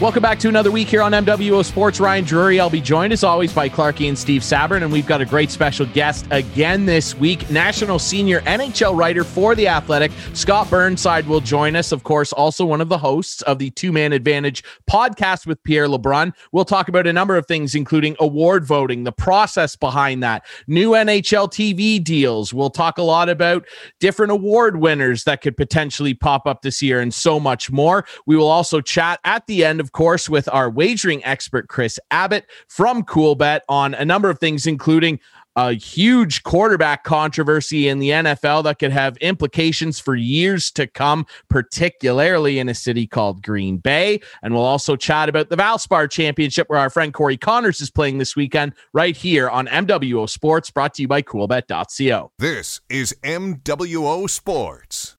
Welcome back to another week here on MWO Sports. Ryan Drury. I'll be joined as always by Clarky and Steve Sabern, and we've got a great special guest again this week. National senior NHL writer for The Athletic, Scott Burnside, will join us. Of course, also one of the hosts of the Two Man Advantage podcast with Pierre LeBrun. We'll talk about a number of things, including award voting, the process behind that, new NHL TV deals. We'll talk a lot about different award winners that could potentially pop up this year, and so much more. We will also chat at the end of of course, with our wagering expert, Chris Abbott from Coolbet on a number of things, including a huge quarterback controversy in the NFL that could have implications for years to come, particularly in a city called Green Bay. And we'll also chat about the Valspar Championship, where our friend Corey Conners is playing this weekend, right here on MWO Sports, brought to you by Coolbet.co. This is MWO Sports.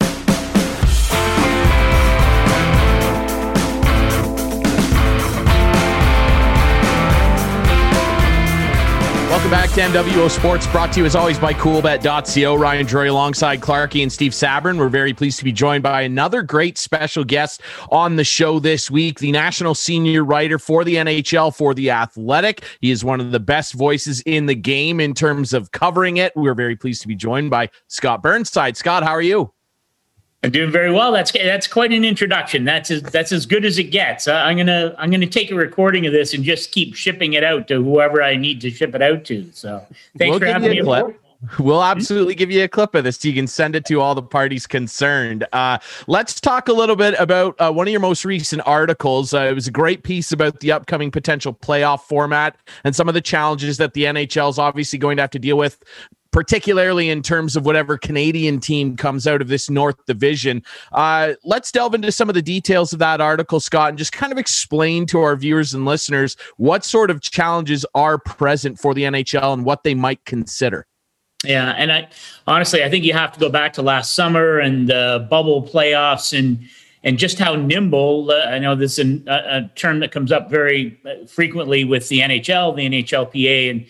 Welcome back to MWO Sports, brought to you as always by CoolBet.co. Ryan Drury alongside Clarky and Steve Sabrin. We're very pleased to be joined by another great special guest on the show this week, the national senior writer for the NHL for The Athletic. He is one of the best voices in the game in terms of covering it. We're very pleased to be joined by Scott Burnside. Scott, how are you? I'm doing very well. That's that's quite an introduction. That's as that's as good as it gets. Uh, I'm gonna I'm gonna take a recording of this and just keep shipping it out to whoever I need to ship it out to. So thanks we'll for having me. Clip. We'll absolutely give you a clip of this so you can send it to all the parties concerned. Uh, let's talk a little bit about uh, one of your most recent articles. Uh, it was a great piece about the upcoming potential playoff format and some of the challenges that the NHL is obviously going to have to deal with particularly in terms of whatever Canadian team comes out of this North Division. Uh, let's delve into some of the details of that article, Scott, and just kind of explain to our viewers and listeners what sort of challenges are present for the NHL and what they might consider. Yeah, and I honestly, I think you have to go back to last summer and the bubble playoffs and and just how nimble. Uh, I know this is a, a term that comes up very uh, frequently with the NHL, the NHLPA, and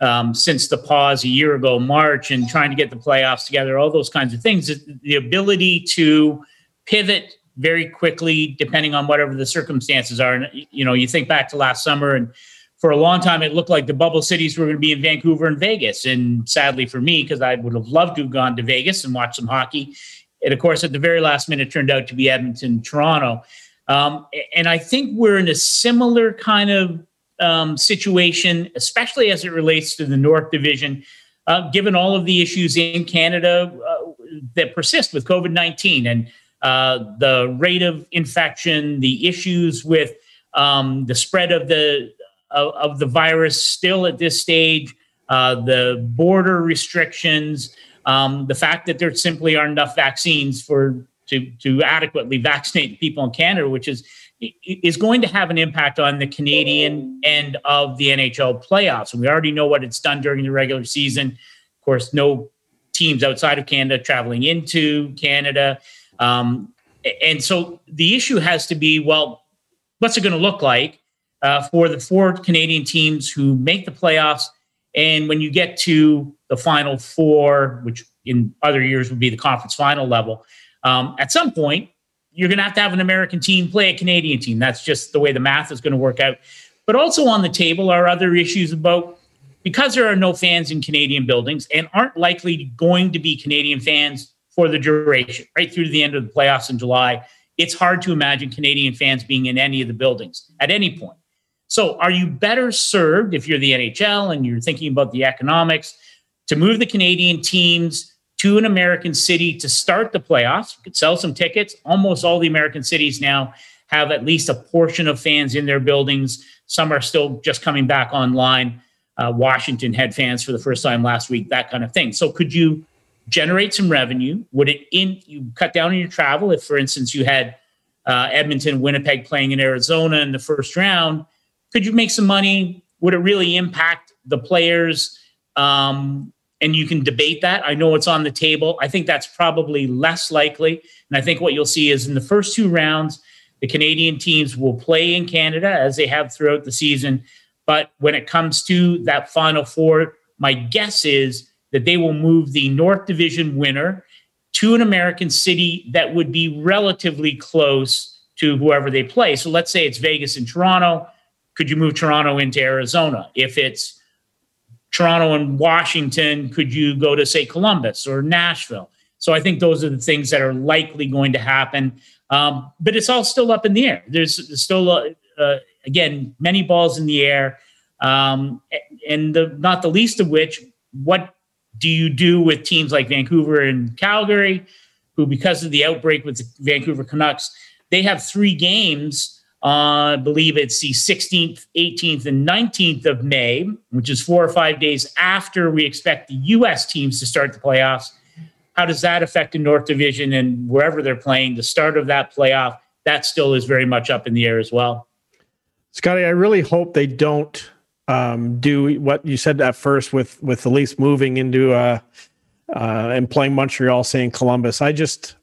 um, since the pause a year ago, March, and trying to get the playoffs together, all those kinds of things. The ability to pivot very quickly, depending on whatever the circumstances are. And, you know, you think back to last summer, and for a long time, it looked like the bubble cities were going to be in Vancouver and Vegas. And sadly for me, because I would have loved to have gone to Vegas and watched some hockey, it, of course, at the very last minute turned out to be Edmonton, Toronto. Um, and I think we're in a similar kind of um, situation, especially as it relates to the North Division, uh, given all of the issues in Canada uh, that persist with COVID 19 and uh, the rate of infection, the issues with um, the spread of the of, the virus still at this stage, uh, the border restrictions, um, the fact that there simply aren't enough vaccines for to to adequately vaccinate people in Canada, which is is going to have an impact on the Canadian end of the NHL playoffs. And we already know what it's done during the regular season. Of course, no teams outside of Canada traveling into Canada. Um, and so the issue has to be well, what's it going to look like uh, for the four Canadian teams who make the playoffs? And when you get to the final four, which in other years would be the conference final level, um, at some point, you're going to have to have an American team play a Canadian team. That's just the way the math is going to work out. But also on the table are other issues about because there are no fans in Canadian buildings and aren't likely going to be Canadian fans for the duration, right through to the end of the playoffs in July. It's hard to imagine Canadian fans being in any of the buildings at any point. So, are you better served if you're the NHL and you're thinking about the economics to move the Canadian teams to an American city to start the playoffs. You could sell some tickets. Almost all the American cities now have at least a portion of fans in their buildings. Some are still just coming back online. Uh, Washington had fans for the first time last week, that kind of thing. So, could you generate some revenue? Would it in you cut down on your travel if, for instance, you had uh, Edmonton, Winnipeg playing in Arizona in the first round? Could you make some money? Would it really impact the players? Um, and you can debate that. I know it's on the table. I think that's probably less likely. And I think what you'll see is in the first two rounds, the Canadian teams will play in Canada as they have throughout the season. But when it comes to that final four, my guess is that they will move the North Division winner to an American city that would be relatively close to whoever they play. So let's say it's Vegas and Toronto. Could you move Toronto into Arizona? If it's Toronto and Washington, could you go to, say, Columbus or Nashville? So I think those are the things that are likely going to happen. Um, but it's all still up in the air. There's still, uh, uh, again, many balls in the air. Um, and the, not the least of which, what do you do with teams like Vancouver and Calgary, who, because of the outbreak with the Vancouver Canucks, they have three games. Uh, I believe it's the 16th, 18th, and 19th of May, which is four or five days after we expect the U.S. teams to start the playoffs. How does that affect the North Division and wherever they're playing? The start of that playoff, that still is very much up in the air as well. Scotty, I really hope they don't um, do what you said at first with with the Leafs moving into uh, uh, and playing Montreal, saying Columbus. I just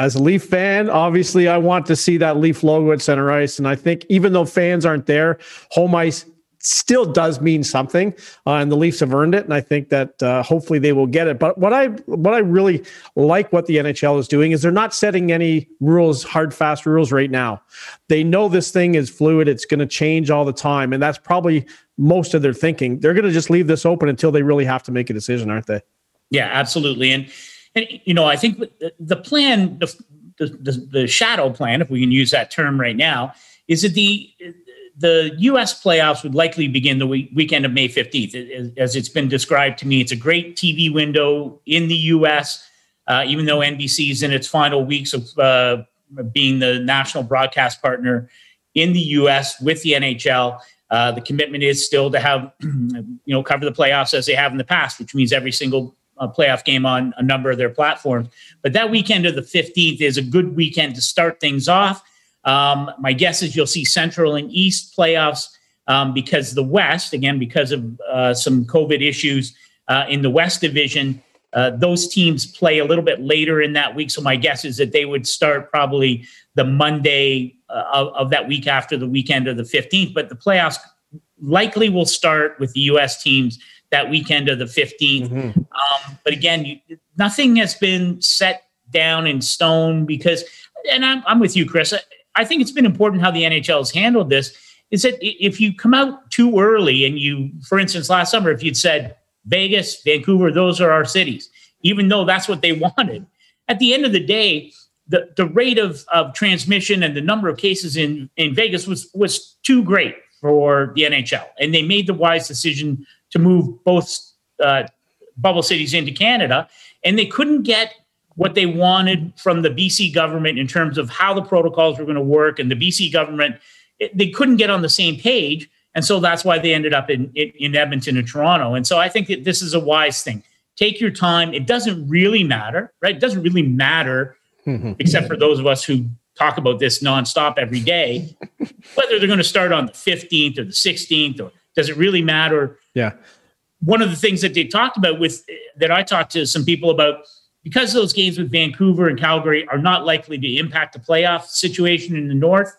as a Leaf fan, obviously, I want to see that Leaf logo at center ice. And I think even though fans aren't there, home ice still does mean something, uh, and the Leafs have earned it. And I think that uh, hopefully they will get it. But what I what I really like what the NHL is doing is they're not setting any rules, hard fast rules right now. They know this thing is fluid; it's going to change all the time, and that's probably most of their thinking. They're going to just leave this open until they really have to make a decision, aren't they? Yeah, absolutely. And and you know, I think the plan, the, the, the shadow plan, if we can use that term right now, is that the the U.S. playoffs would likely begin the week, weekend of May 15th. As it's been described to me, it's a great TV window in the U.S., uh, even though NBC is in its final weeks of uh, being the national broadcast partner in the U.S. with the NHL. Uh, the commitment is still to have, you know, cover the playoffs as they have in the past, which means every single a playoff game on a number of their platforms. But that weekend of the 15th is a good weekend to start things off. Um, my guess is you'll see Central and East playoffs um, because the West, again, because of uh, some COVID issues uh, in the West Division, uh, those teams play a little bit later in that week. So my guess is that they would start probably the Monday uh, of, of that week after the weekend of the 15th. But the playoffs likely will start with the U.S. teams that weekend of the 15th. Mm-hmm. Um, but again, you, nothing has been set down in stone because, and I'm, I'm with you, Chris. I, I think it's been important how the NHL has handled this. Is that if you come out too early and you, for instance, last summer, if you'd said Vegas, Vancouver, those are our cities, even though that's what they wanted, at the end of the day, the, the rate of, of transmission and the number of cases in, in Vegas was was too great for the NHL. And they made the wise decision to move both uh, bubble cities into Canada, and they couldn't get what they wanted from the BC government in terms of how the protocols were going to work, and the BC government they couldn't get on the same page, and so that's why they ended up in, in, in Edmonton and Toronto. And so I think that this is a wise thing. Take your time. It doesn't really matter, right? It doesn't really matter, mm-hmm. except for those of us who talk about this nonstop every day, whether they're going to start on the 15th or the 16th or does it really matter? Yeah. One of the things that they talked about with that I talked to some people about because those games with Vancouver and Calgary are not likely to impact the playoff situation in the North.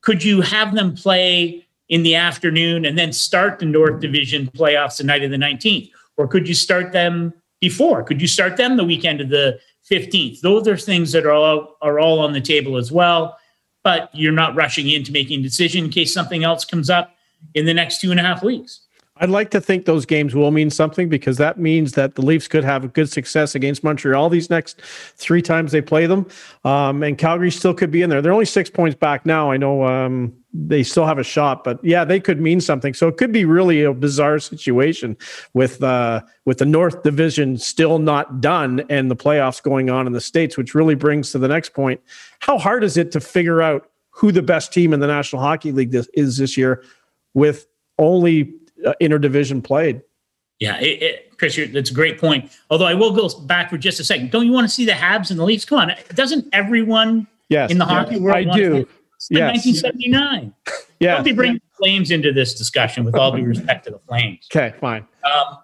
Could you have them play in the afternoon and then start the North Division playoffs the night of the 19th? Or could you start them before? Could you start them the weekend of the 15th? Those are things that are all, are all on the table as well. But you're not rushing into making a decision in case something else comes up in the next two and a half weeks. I'd like to think those games will mean something because that means that the Leafs could have a good success against Montreal these next three times they play them. Um, and Calgary still could be in there. They're only six points back now. I know um, they still have a shot, but yeah, they could mean something. So it could be really a bizarre situation with uh, with the North Division still not done and the playoffs going on in the states, which really brings to the next point: how hard is it to figure out who the best team in the National Hockey League is this year? With only uh, interdivision played. Yeah, it, it, Chris, that's a great point. Although I will go back for just a second. Don't you want to see the Habs and the Leafs? Come on, doesn't everyone yes, in the hockey yes, world? I do. Yes. 1979. Yeah. Don't be bringing Flames into this discussion. With all due respect to the Flames. Okay, fine. Um,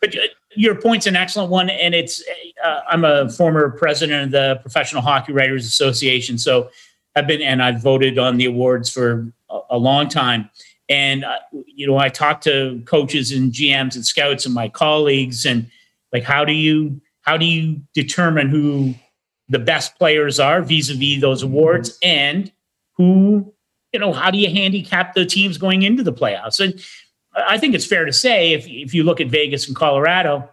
but your point's an excellent one, and it's. Uh, I'm a former president of the Professional Hockey Writers Association, so I've been and I've voted on the awards for a, a long time. And, uh, you know, I talk to coaches and GMs and scouts and my colleagues and like, how do you, how do you determine who the best players are vis-a-vis those awards? And who you know how do you handicap the teams going into the playoffs? And i think it's fair to say if, if you look at vegas and colorado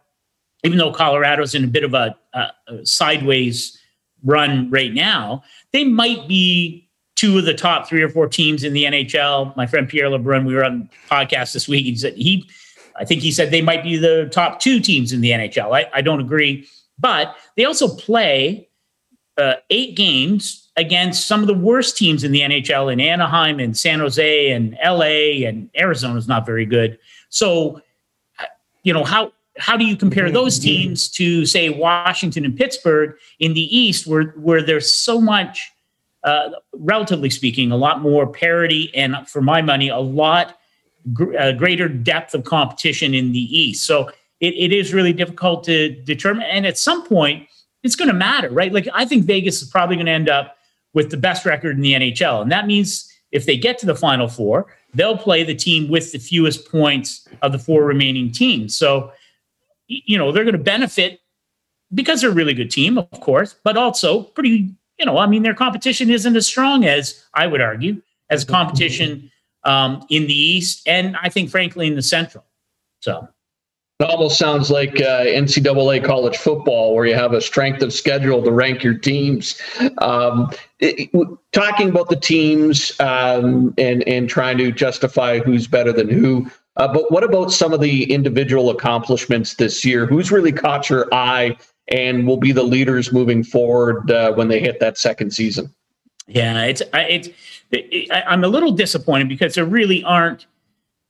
even though colorado's in a bit of a, a, a sideways run right now they might be two of the top three or four teams in the nhl my friend pierre lebrun we were on podcast this week. He said he i think he said they might be the top two teams in the nhl i, I don't agree. But they also play uh, eight games against some of the worst teams in the NHL in Anaheim and San Jose and LA and Arizona is not very good. So, you know, how how do you compare those teams to say Washington and Pittsburgh in the East, where where there's so much, uh, relatively speaking, a lot more parity and, for my money, a lot gr- uh, greater depth of competition in the East. So it, it is really difficult to determine. And at some point, it's going to matter, right? Like I think Vegas is probably going to end up with the best record in the NHL. And that means if they get to the final four, they'll play the team with the fewest points of the four remaining teams. So, you know, they're going to benefit because they're a really good team, of course, but also pretty, you know, I mean, their competition isn't as strong as I would argue as competition um, in the East and I think, frankly, in the Central. So. It almost sounds like uh, NCAA college football, where you have a strength of schedule to rank your teams. Um, it, talking about the teams um, and and trying to justify who's better than who. Uh, but what about some of the individual accomplishments this year? Who's really caught your eye and will be the leaders moving forward uh, when they hit that second season? Yeah, it's it's. It, I'm a little disappointed because there really aren't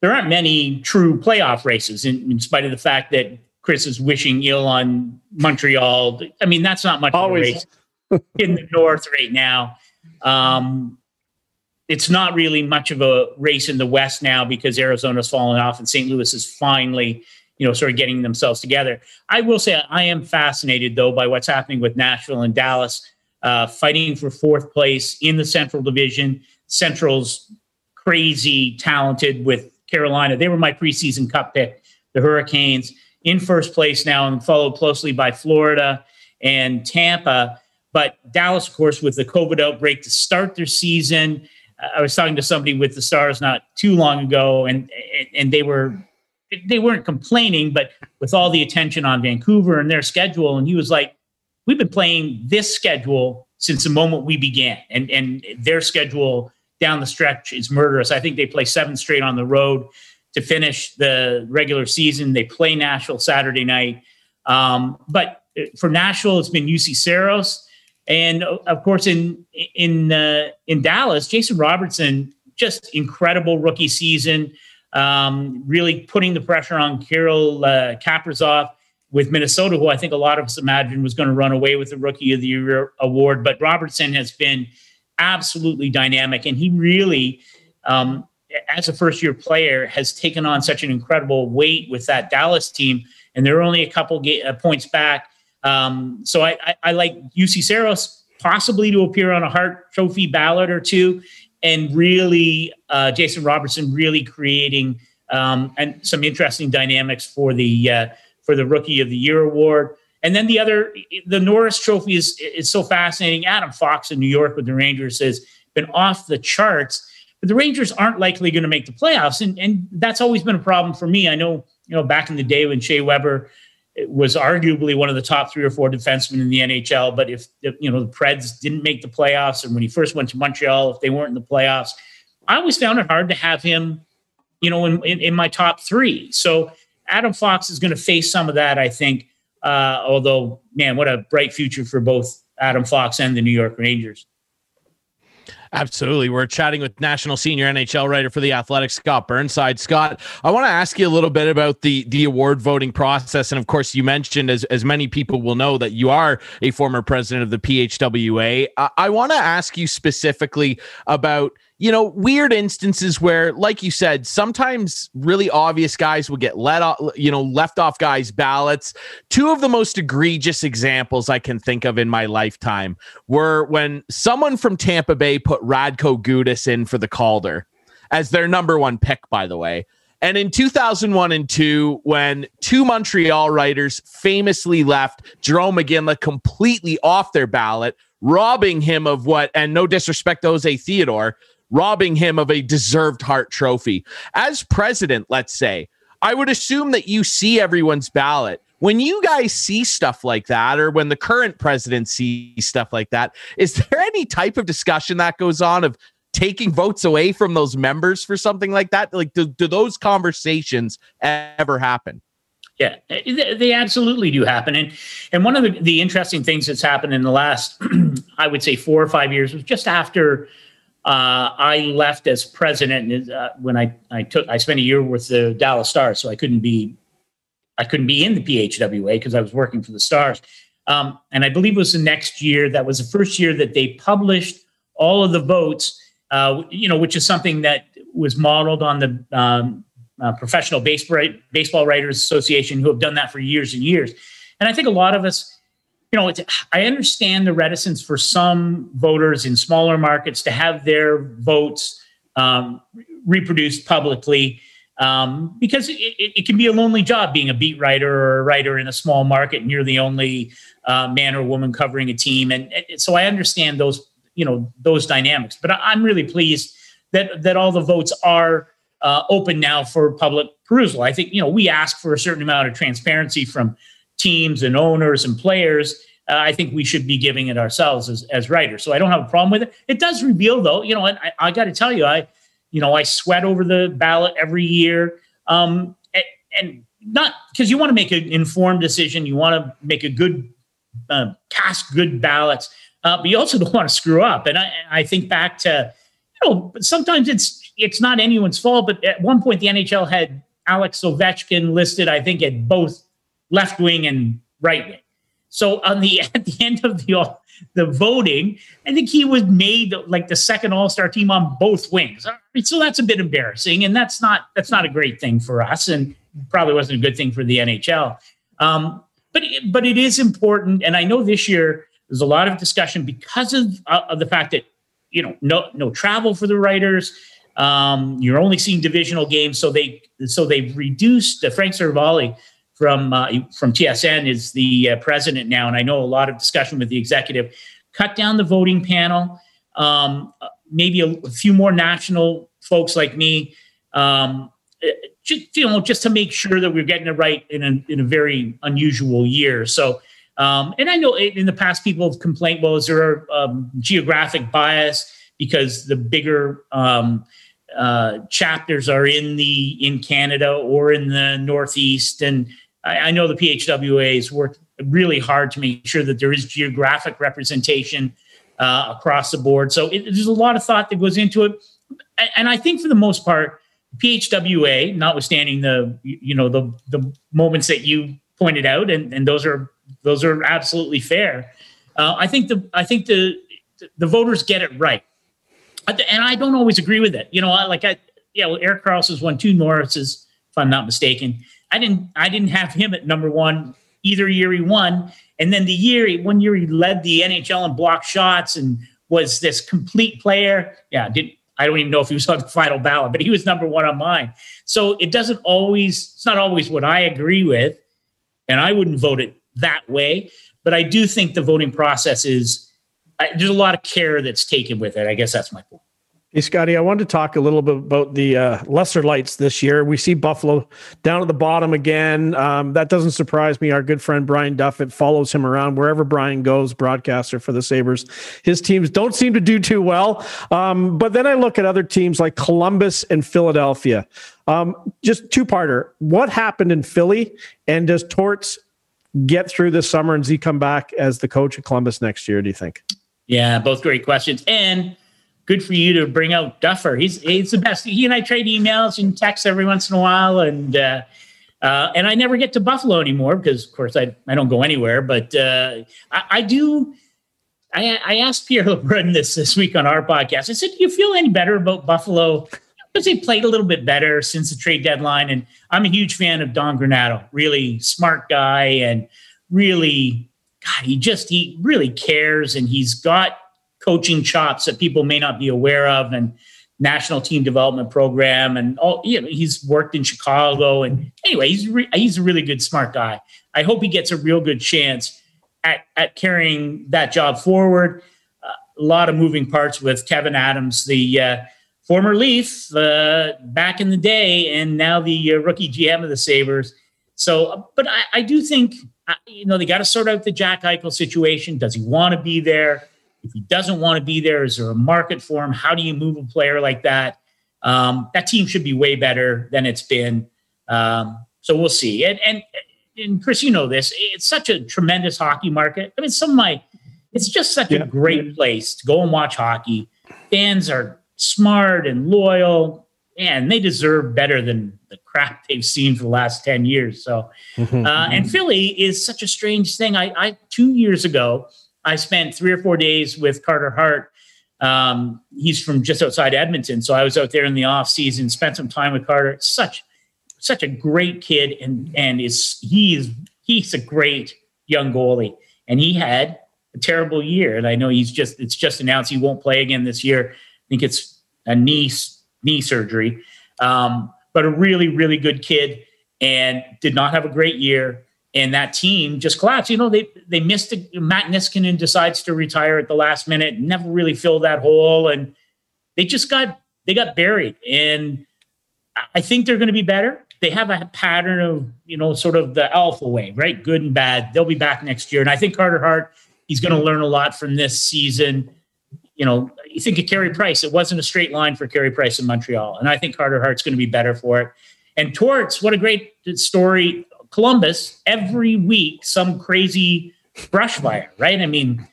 there aren't many true playoff races, in, in, spite of the fact that Chris is wishing ill on Montreal. I mean, that's not much Always. of a race in the North right now. Um, it's not really much of a race in the West now because Arizona's fallen off and St. Louis is finally, you know, sort of getting themselves together. I will say I am fascinated though by what's happening with Nashville and Dallas, uh, fighting for fourth place in the Central Division. Central's crazy talented with Carolina. They were my preseason cup pick, the Hurricanes, in first place now and followed closely by Florida and Tampa. But Dallas, of course, with the COVID outbreak to start their season. I was talking to somebody with the Stars not too long ago, and and they were they weren't complaining, but with all the attention on Vancouver and their schedule, and he was like, "We've been playing this schedule since the moment we began, and and their schedule down the stretch is murderous. I think they play seven straight on the road to finish the regular season. They play Nashville Saturday night. Um, but uh, for Nashville, it's been Juuse Saros. And uh, of course, in in uh, in Dallas, Jason Robertson, just incredible rookie season, um, really putting the pressure on Kirill uh, with Minnesota, who I think a lot of us imagined was going to run away with the Rookie of the Year award. But Robertson has been absolutely dynamic. And he really, um, as a first year player, has taken on such an incredible weight with that Dallas team. And they're only a couple ga- uh, points back. Um, so I, I, I like Juuse Saros possibly to appear on a Hart Trophy ballot or two. And really, uh, Jason Robertson really creating um, and some interesting dynamics for the uh, for the Rookie of the Year award. And then the other, the Norris Trophy is is so fascinating. Adam Fox in New York with the Rangers has been off the charts, but the Rangers aren't likely going to make the playoffs, and and that's always been a problem for me. I know, you know, back in the day when Shea Weber was arguably one of the top three or four defensemen in the NHL, but if, you know the Preds didn't make the playoffs, and when he first went to Montreal, if they weren't in the playoffs, I always found it hard to have him, you know, in, in, in my top three. So Adam Fox is going to face some of that, I think. Uh, although, man, what a bright future for both Adam Fox and the New York Rangers. Absolutely. We're chatting with national senior NHL writer for the Athletic, Scott Burnside. Scott, I want to ask you a little bit about the the award voting process. And of course, you mentioned, as, as many people will know, that you are a former president of the PHWA. I, I want to ask you specifically about you know, weird instances where, like you said, sometimes really obvious guys will get let off, you know, left off guys' ballots. Two of the most egregious examples I can think of in my lifetime were when someone from Tampa Bay put Radko Gudas in for the Calder as their number one pick, by the way. And in 2001 and 2, when two Montreal writers famously left Jarome Iginla completely off their ballot, robbing him of what, and no disrespect to Jose Theodore, robbing him of a deserved Hart trophy. As president, let's say, I would assume that you see everyone's ballot. When you guys see stuff like that, or when the current president sees stuff like that, is there any type of discussion that goes on of taking votes away from those members for something like that? Like, do, do those conversations ever happen? Yeah, they absolutely do happen. And and one of the, the interesting things that's happened in the last, I would say, four or five years was just after uh, I left as president. Uh, when I I took I spent a year with the Dallas Stars, so I couldn't be I couldn't be in the PHWA because I was working for the Stars. Um, and I believe it was the next year that was the first year that they published all of the votes uh, you know, which is something that was modeled on the um, uh, Professional Baseball, Baseball Writers Association, who have done that for years and years. And I think a lot of us, you know, I understand the reticence for some voters in smaller markets to have their votes um, reproduced publicly um, because it, it, can be a lonely job being a beat writer or a writer in a small market and you're the only uh, man or woman covering a team. And, and so I understand those you know those dynamics. But I'm really pleased that that all the votes are uh, open now for public perusal. I think you know we ask for a certain amount of transparency from teams and owners and players. Uh, I think we should be giving it ourselves as, as writers. So I don't have a problem with it. It does reveal, though, you know, and I, I got to tell you, I, you know, I sweat over the ballot every year, um, and, and not because you want to make an informed decision. You want to make a good, uh, cast good ballots uh, but you also don't want to screw up. And I, I think back to, you know, sometimes it's it's not anyone's fault, but at one point the NHL had Alex Ovechkin listed, I think, at both left wing and right wing. So on the at the end of the the voting, I think he was made like the second All Star team on both wings. So that's a bit embarrassing, and that's not that's not a great thing for us, and probably wasn't a good thing for the NHL. Um, but but it is important, and I know this year there's a lot of discussion because of, uh, of the fact that you know no no travel for the writers. Um, you're only seeing divisional games, so they so they've reduced. Uh, Frank Seravalli from uh, from TSN is the uh, president now, and I know a lot of discussion with the executive. Cut down the voting panel. Um, maybe a, a, few more national folks like me. Um, uh, just, you know, just to make sure that we're getting it right in a in a very unusual year. So um, and I know in the past people have complained, well, is there a um, geographic bias because the bigger um, uh, chapters are in the in Canada or in the Northeast? And I, I know the PHWA has worked really hard to make sure that there is geographic representation uh, across the board. So it, there's a lot of thought that goes into it, and I think for the most part, PHWA, notwithstanding the you know the the moments that you pointed out, and, and those are those are absolutely fair. Uh, I think the I think the the voters get it right, and I don't always agree with it. You know, like I, yeah, well, Erik Karlsson's won two Norrises, if I'm not mistaken. I didn't I didn't have him at number one either year he won, and then the year he, one year he led the NHL in block shots and was this complete player. Yeah, didn't I don't even know if he was on the final ballot, but he was number one on mine. So it doesn't always it's not always what I agree with, and I wouldn't vote it that way. But I do think the voting process is I, there's a lot of care that's taken with it. I guess that's my point. Hey, Scotty, I wanted to talk a little bit about the uh, lesser lights this year. We see Buffalo down at the bottom again. Um, that doesn't surprise me. Our good friend Brian Duffett follows him around wherever Brian goes, broadcaster for the Sabres. His teams don't seem to do too well. Um, but then I look at other teams like Columbus and Philadelphia. Um, just two parter. What happened in Philly? And does Torts get through this summer and Z come back as the coach of Columbus next year? Do you think? Yeah, both great questions. And good for you to bring out Duffer. He's he's the best. He and I trade emails and texts every once in a while, and uh, uh, and I never get to Buffalo anymore because, of course, I I don't go anywhere. But uh, I, I, do. I, I asked Pierre LeBrun this this week on our podcast. I said, "Do you feel any better about Buffalo?" Because they played a little bit better since the trade deadline, and I'm a huge fan of Don Granato. Really smart guy, and really, God, he just he really cares, and he's got coaching chops that people may not be aware of. And national team development program, and all you know, he's worked in Chicago. And anyway, he's re- he's a really good, smart guy. I hope he gets a real good chance at at carrying that job forward. Uh, a lot of moving parts with Kevyn Adams, the uh, former Leaf uh, back in the day, and now the uh, rookie GM of the Sabres. So, but I, I do think you know they got to sort out the Jack Eichel situation. Does he want to be there? If he doesn't want to be there, is there a market for him? How do you move a player like that? Um, that team should be way better than it's been. Um, so we'll see. And, and and Chris, you know this. It's such a tremendous hockey market. I mean, some of my, it's just such yeah. a great place to go and watch hockey. Fans are smart and loyal, and they deserve better than the crap they've seen for the last ten years. So, uh, and Philly is such a strange thing. I, I two years ago, I spent three or four days with Carter Hart. Um, he's from just outside Edmonton, so I was out there in the off season, spent some time with Carter. Such such a great kid and and is he is he's a great young goalie and he had a terrible year and I know he's just it's just announced he won't play again this year. I think it's a knee knee surgery. Um, but a really really good kid and did not have a great year and that team just collapsed. You know, they they missed it. Matt Niskanen decides to retire at the last minute, never really filled that hole, and they just got they got buried. And I think they're going to be better they have a pattern of you know sort of the alpha way, right? Good and bad. They'll be back next year, and I think Carter Hart he's going to learn a lot from this season. You know, you think of Carey Price. It wasn't a straight line for Carey Price in Montreal, and I think Carter Hart's going to be better for it. And Torts, what a great story. Columbus every week some crazy brush fire, right? I mean,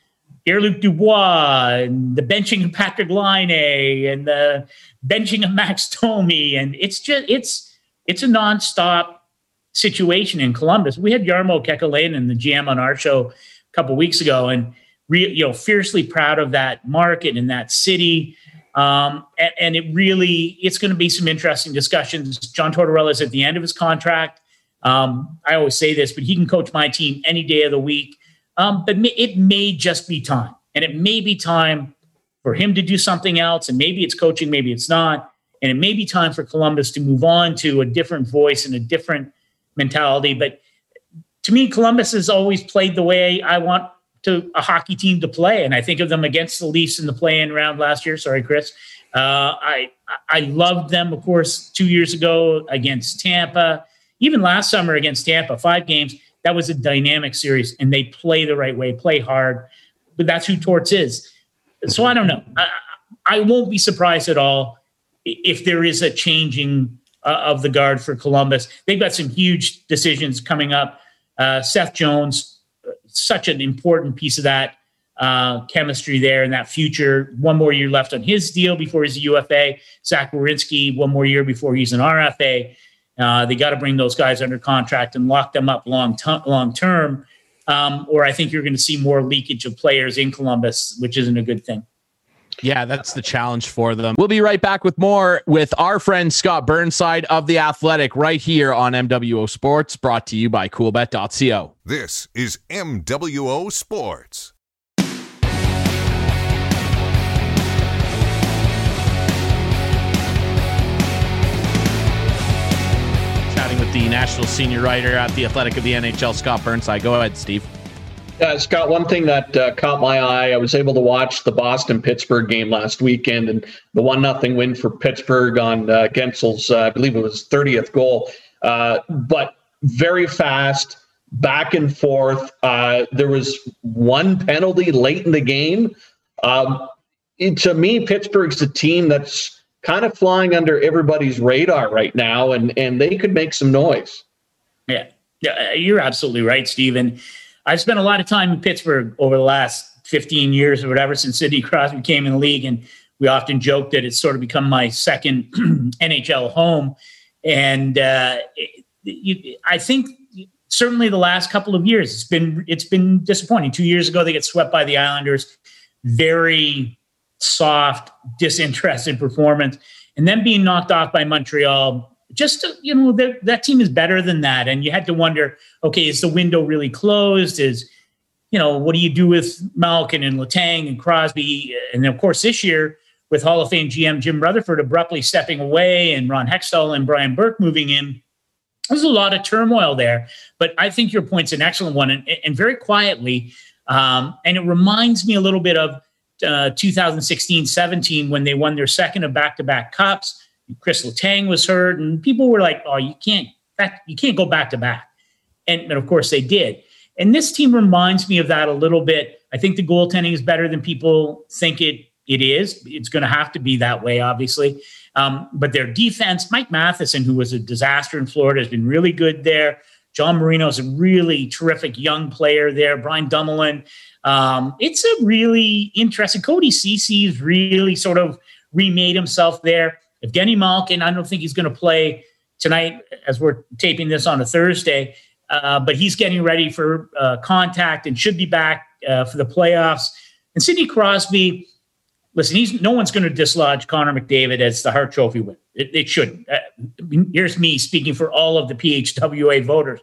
Pierre-Luc Dubois and the benching of Patrick Laine and the benching of Max Domi, and it's just it's it's a nonstop situation in Columbus. We had Jarmo Kekalainen, the GM, on our show a couple weeks ago, and re, you know, fiercely proud of that market and that city. Um, and, and, it really, it's going to be some interesting discussions. John Tortorella is at the end of his contract. Um, I always say this, but he can coach my team any day of the week. Um, but it may just be time, and it may be time for him to do something else. And maybe it's coaching, maybe it's not. And it may be time for Columbus to move on to a different voice and a different mentality. But to me, Columbus has always played the way I want to a hockey team to play. And I think of them against the Leafs in the play-in round last year. Sorry, Chris. Uh, I I loved them, of course, two years ago against Tampa. Even last summer against Tampa, five games. That was a dynamic series, and they play the right way, play hard. But that's who Torts is. So I don't know. I, I won't be surprised at all if there is a changing uh, of the guard for Columbus. They've got some huge decisions coming up. Uh, Seth Jones, such an important piece of that uh, chemistry there and that future. One more year left on his deal before he's a UFA. Zach Werenski, one more year before he's an RFA. Uh, they got to bring those guys under contract and lock them up long, t- long term. Um, or I think you're going to see more leakage of players in Columbus, which isn't a good thing. Yeah, that's the challenge for them. We'll be right back with more with our friend Scott Burnside of The Athletic right here on MWO Sports, brought to you by coolbet.co. This is MWO Sports. Chatting with the national senior writer at The Athletic of the NHL, Scott Burnside. Go ahead, Steve. Uh, Scott, one thing that uh, caught my eye, I was able to watch the Boston Pittsburgh game last weekend and the one nothing win for Pittsburgh on uh, Guentzel's, uh, I believe it was 30th goal. Uh, but very fast, back and forth. Uh, there was one penalty late in the game. Um, to me, Pittsburgh's a team that's kind of flying under everybody's radar right now, and and they could make some noise. Yeah, yeah, you're absolutely right, Stephen. I've spent a lot of time in Pittsburgh over the last 15 years or whatever since Sidney Crosby came in the league. And we often joke that it's sort of become my second NHL home. And uh, you, I think certainly the last couple of years, it's been it's been disappointing. Two years ago, they get swept by the Islanders. Very soft, disinterested performance. And then being knocked off by Montreal just to, you know that that team is better than that and you had to wonder okay is the window really closed is you know what do you do with malkin and letang and crosby and of course this year with Hall of Fame GM Jim Rutherford abruptly stepping away and Ron Hextall and Brian Burke moving in. There's a lot of turmoil there, but I think your point's an excellent one. And, and very quietly, um, and it reminds me a little bit of uh, 2016 17 when they won their second of back to back cups. Chris Letang was hurt, and people were like, oh, you can't, that, you can't go back to back. And, and of course they did. And this team reminds me of that a little bit. I think the goaltending is better than people think it it is. It's going to have to be that way, obviously. Um, but their defense, Mike Matheson, who was a disaster in Florida, has been really good there. John Marino is a really terrific young player there. Brian Dumoulin. Um, it's a really interesting. Cody Ceci's really sort of remade himself there. Evgeny Malkin, I don't think he's going to play tonight as we're taping this on a Thursday, uh, but he's getting ready for uh, contact and should be back uh, for the playoffs. And Sidney Crosby, listen, he's no one's going to dislodge Connor McDavid as the Hart Trophy winner. It, it should. Uh, here's me speaking for all of the PHWA voters.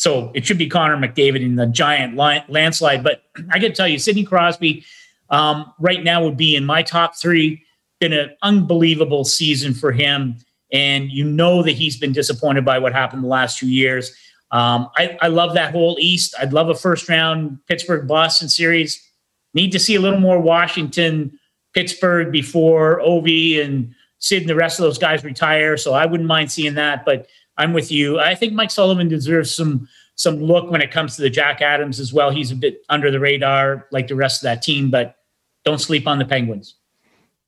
So it should be Connor McDavid in the giant landslide. But I to tell you, Sidney Crosby um, right now would be in my top three. Been an unbelievable season for him. And you know that he's been disappointed by what happened the last two years. Um, I, I love that whole East. I'd love a first round Pittsburgh Boston series. Need to see a little more Washington Pittsburgh before Ovi and Sid and the rest of those guys retire. So I wouldn't mind seeing that. But I'm with you. I think Mike Sullivan deserves some some look when it comes to the Jack Adams as well. He's a bit under the radar like the rest of that team, but don't sleep on the Penguins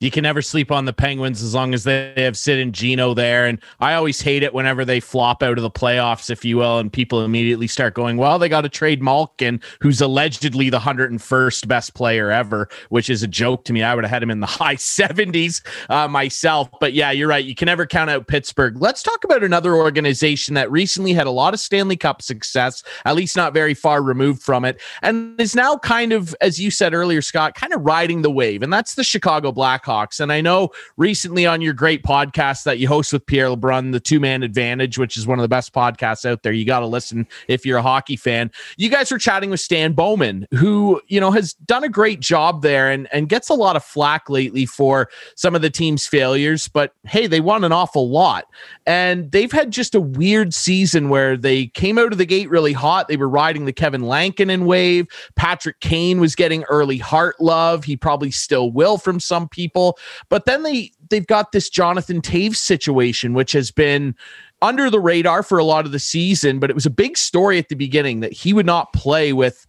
you can never sleep on the Penguins as long as they have Sid and Gino there. And I always hate it whenever they flop out of the playoffs, if you will, and people immediately start going, well, they got to trade Malkin, who's allegedly the 101st best player ever, which is a joke to me. I would have had him in the high 70s uh, myself. But yeah, you're right. You can never count out Pittsburgh. Let's talk about another organization that recently had a lot of Stanley Cup success, at least not very far removed from it, and is now kind of, as you said earlier, Scott, kind of riding the wave. And that's the Chicago Blackhawks. Blackhawks. And I know recently on your great podcast that you host with Pierre LeBrun, the two man advantage, which is one of the best podcasts out there. You got to listen if you're a hockey fan. You guys were chatting with Stan Bowman, who, you know, has done a great job there and, and gets a lot of flack lately for some of the team's failures. But hey, they won an awful lot. And they've had just a weird season where they came out of the gate really hot. They were riding the Kevin Lankin Lankinen wave. Patrick Kane was getting early Hart love. He probably still will from some people But then they they've got this Jonathan Toews situation, which has been under the radar for a lot of the season, but it was a big story at the beginning that he would not play with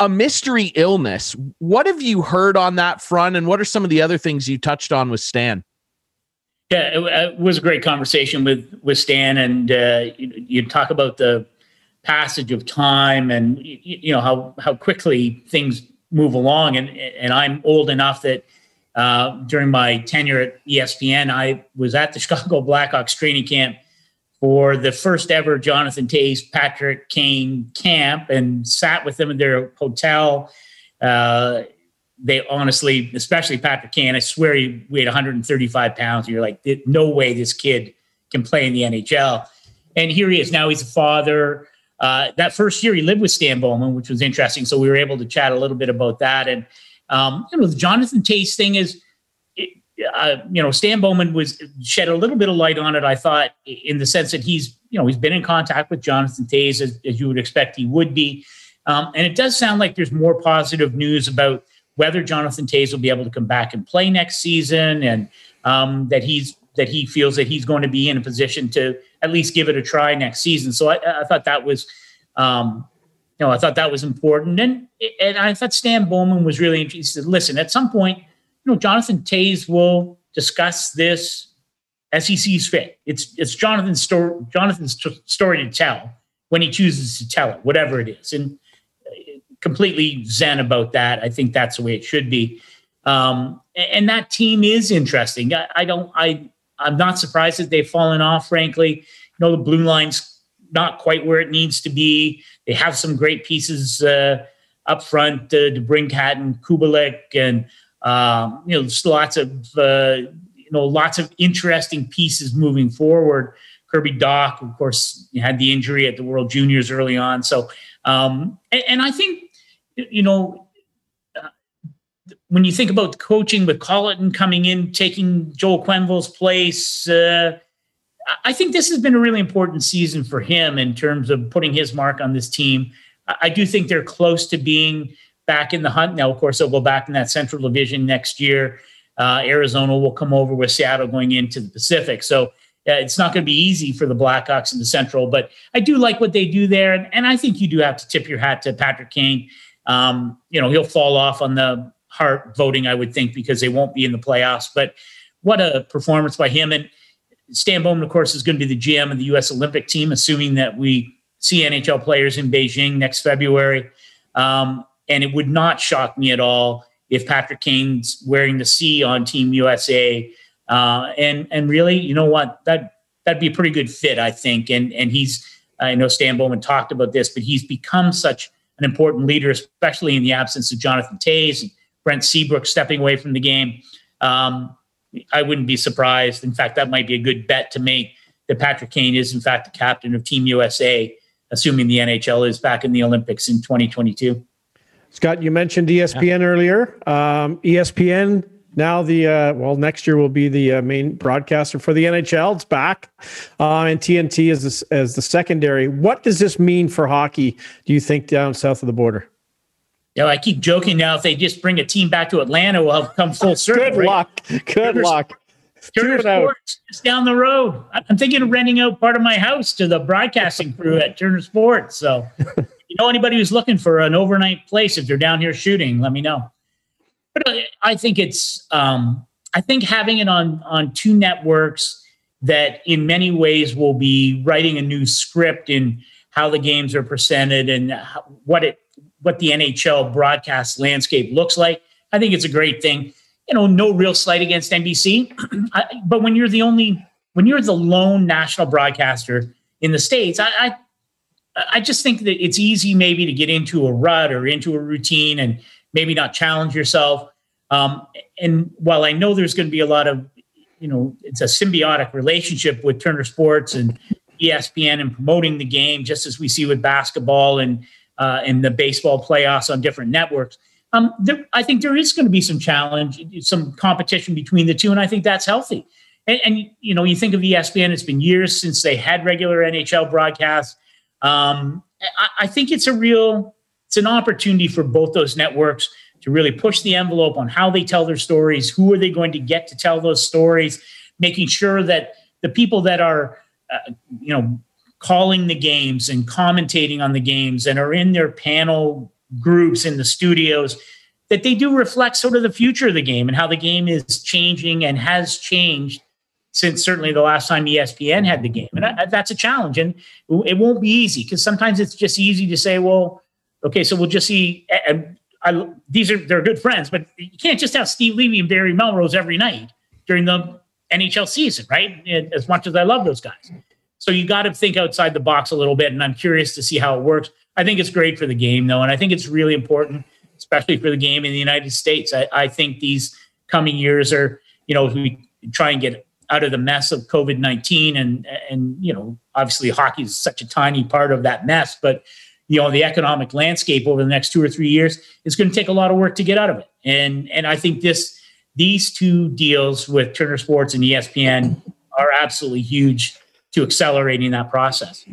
a mystery illness. What have you heard on that front, and what are some of the other things you touched on with Stan? Yeah, it, it was a great conversation with with Stan, and uh, you, you, talk about the passage of time, and you, you know how how quickly things move along. And and I'm old enough that uh, during my tenure at ESPN, I was at the Chicago Blackhawks training camp for the first ever Jonathan Toews Patrick Kane camp and sat with them in their hotel. Uh, they honestly, especially Patrick Kane, I swear he weighed 135 pounds. You're like, no way this kid can play in the NHL. And here he is. Now he's a father. Uh, that first year he lived with Stan Bowman, which was interesting. So we were able to chat a little bit about that. And um, you know, the Jonathan Toews thing is, uh, you know, Stan Bowman was shed a little bit of light on it. I thought, in the sense that he's, you know, he's been in contact with Jonathan Toews as, as you would expect he would be, um, and it does sound like there's more positive news about whether Jonathan Toews will be able to come back and play next season, and um, that he's that he feels that he's going to be in a position to at least give it a try next season. So I, I thought that was um, you know, I thought that was important. And and I thought Stan Bowman was really interested. He said, Listen, at some point, you know, Jonathan Toews will discuss this as he sees fit. It's it's Jonathan's story, Jonathan's story to tell when he chooses to tell it, whatever it is. And uh, completely zen about that. I think that's the way it should be. Um, and that team is interesting. I, I don't. I I'm not surprised that they've fallen off. Frankly, you know, the blue lines not quite where it needs to be. They have some great pieces uh, up front, uh, DeBrincat and Kubalik, and um, you know, just lots of uh, you know, lots of interesting pieces moving forward. Kirby Dach, of course, had the injury at the World Juniors early on. So, um, and, and I think, you know, when you think about coaching with Colliton coming in, taking Joel Quenneville's place, uh, I think this has been a really important season for him in terms of putting his mark on this team. I do think they're close to being back in the hunt. Now, of course, they'll go back in that Central Division next year. Uh, Arizona will come over with Seattle going into the Pacific. So uh, it's not going to be easy for the Blackhawks in the Central, but I do like what they do there. And, and I think you do have to tip your hat to Patrick Kane. Um, you know, he'll fall off on the Hart voting, I would think, because they won't be in the playoffs. But what a performance by him. And Stan Bowman, of course, is going to be the GM of the U.S. Olympic team, assuming that we see NHL players in Beijing next February. Um, and it would not shock me at all if Patrick Kane's wearing the C on Team USA. Uh, and and really, you know what? That that'd be a pretty good fit, I think. And and he's I know Stan Bowman talked about this, but he's become such an important leader, especially in the absence of Jonathan Toews and Brent Seabrook stepping away from the game. Um, I wouldn't be surprised. In fact, that might be a good bet to make that Patrick Kane is, in fact, the captain of Team USA, assuming the NHL is back in the Olympics in 2022. Scott, you mentioned ESPN yeah. earlier. Um, ESPN now the uh, well next year will be the uh, main broadcaster for the NHL. It's back, uh, and TNT is as the secondary. What does this mean for hockey? Do you think down south of the border? You know, I keep joking now. If they just bring a team back to Atlanta, we'll have come full circle. Good right? luck. Good Turner, luck. Turner Sports is down the road. I'm thinking of renting out part of my house to the broadcasting crew at Turner Sports. So, you know, anybody who's looking for an overnight place, if they're down here shooting, let me know. But uh, I think it's, um, I think having it on on two networks that in many ways will be writing a new script in how the games are presented and what it what the NHL broadcast landscape looks like. I think it's a great thing. You know, no real slight against NBC, but when you're the only, when you're the lone national broadcaster in the states, I, I, I just think that it's easy maybe to get into a rut or into a routine and maybe not challenge yourself. Um, and while I know there's going to be a lot of, you know, it's a symbiotic relationship with Turner Sports and ESPN and promoting the game, just as we see with basketball and uh, in the baseball playoffs on different networks. Um, there, I think there is going to be some challenge, some competition between the two, and I think that's healthy. And, and, you know, you think of ESPN; it's been years since they had regular NHL broadcasts. Um, I, I think it's a real, it's an opportunity for both those networks to really push the envelope on how they tell their stories. Who are they going to get to tell those stories? Making sure that the people that are, uh, you know, calling the games and commentating on the games and are in their panel groups in the studios that they do reflect sort of the future of the game and how the game is changing and has changed since certainly the last time ESPN had the game. And I, that's a challenge. And it won't be easy because sometimes it's just easy to say, well, okay, so we'll just see. And I, these are, they're good friends, but you can't just have Steve Levy and Barry Melrose every night during the NHL season, right? As much as I love those guys. So you got to think outside the box a little bit. And I'm curious to see how it works. I think it's great for the game, though. And I think it's really important, especially for the game in the United States. I, I think these coming years are, you know, we try and get out of the mess of COVID 19 and, and, you know, obviously hockey is such a tiny part of that mess, but, you know, the economic landscape over the next two or three years is going to take a lot of work to get out of it. And, and I think this, these two deals with Turner Sports and ESPN are absolutely huge to accelerating that process.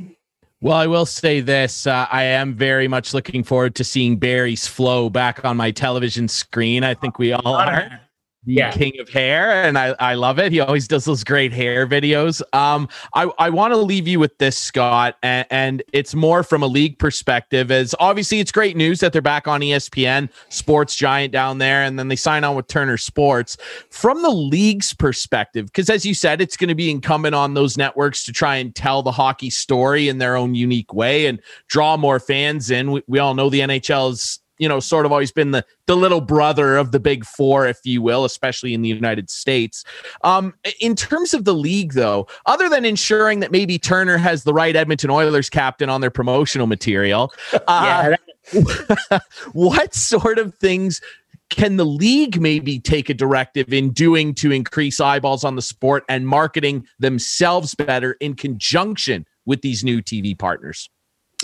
Well, I will say this. Uh, I am very much looking forward to seeing Barry's flow back on my television screen. I think we all are the yeah. king of hair and I, I love it. He always does those great hair videos. Um i, I want to leave you with this scott and, and it's more from a league perspective as obviously it's great news that they're back on espn sports giant down there and then they sign on with turner sports. From the league's perspective because as you said it's going to be incumbent on those networks to try and tell the hockey story in their own unique way and draw more fans in. We, we all know the nhl is you know, sort of always been the the little brother of the big four, if you will, especially in the United States. Um, in terms of the league, though, other than ensuring that maybe Turner has the right Edmonton Oilers captain on their promotional material, uh, what sort of things can the league maybe take a directive in doing to increase eyeballs on the sport and marketing themselves better in conjunction with these new TV partners?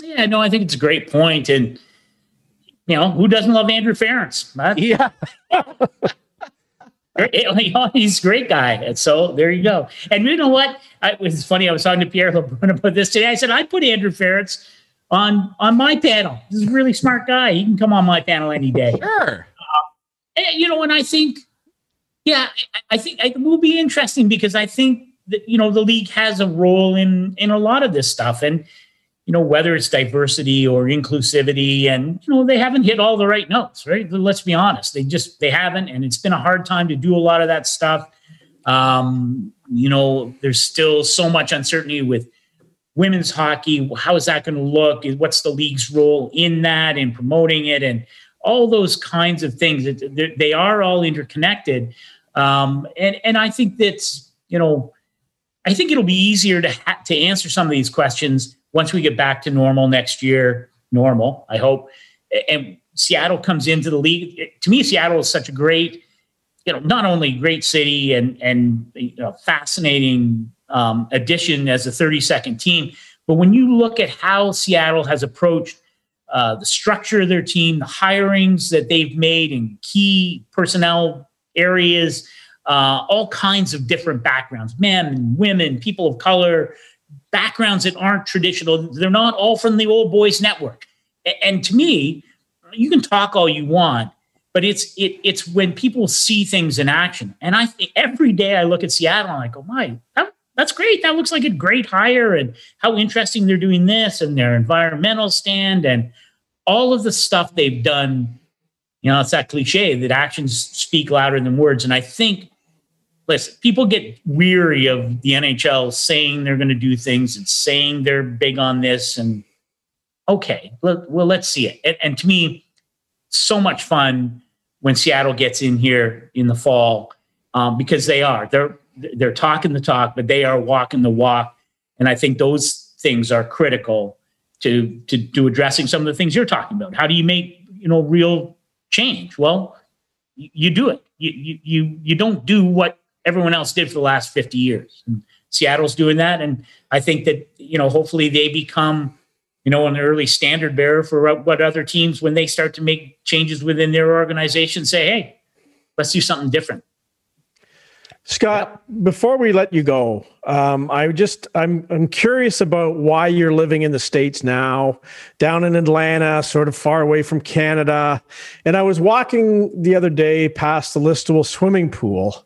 Yeah, no, I think it's a great point, and you know, who doesn't love Andrew Ference? Yeah. He's a great guy. And so there you go. And you know what? I, it was funny. I was talking to Pierre LeBrun about this today. I said, I put Andrew Ference on on my panel. This is a really smart guy. He can come on my panel any day. Sure. Uh, you know, and I think, yeah, I, I think it will be interesting because I think that you know the league has a role in in a lot of this stuff, and you know whether it's diversity or inclusivity, and you know they haven't hit all the right notes, right? Let's be honest, they just they haven't, and it's been a hard time to do a lot of that stuff. Um, you know, there's still so much uncertainty with women's hockey. How is that going to look? What's the league's role in that and promoting it and all those kinds of things? They are all interconnected. Um, and, and I think that's, you know, I think it'll be easier to, ha- to answer some of these questions once we get back to normal next year. Normal, I hope. And Seattle comes into the league. To me, Seattle is such a great, you know, not only great city and and you know, fascinating um, addition as a 32nd team. But when you look at how Seattle has approached uh, the structure of their team, the hirings that they've made in key personnel areas, uh, all kinds of different backgrounds men, women, people of color, backgrounds that aren't traditional. They're not all from the old boys network. And to me, you can talk all you want, but it's it, it's when people see things in action. And I think every day I look at Seattle and I go, my, that, that's great. That looks like a great hire, and how interesting they're doing this and their environmental stand and all of the stuff they've done. You know, it's that cliche that actions speak louder than words. And I think, listen, people get weary of the NHL saying they're going to do things and saying they're big on this. And okay, well, let's see it. And, and to me, so much fun when Seattle gets in here in the fall um, because they are. They're they're talking the talk, but they are walking the walk. And I think those things are critical to to to addressing some of the things you're talking about. How do you make you know real change? Well, you, you do it. You you you don't do what everyone else did for the last 50 years. And Seattle's doing that, and I think that you know hopefully they become you know an early standard bearer for what other teams when they start to make changes within their organization say, hey, let's do something different. Scott, before we let you go, um, I just I'm I'm curious about why you're living in the states now, down in Atlanta, sort of far away from Canada. And I was walking the other day past the Listowel swimming pool,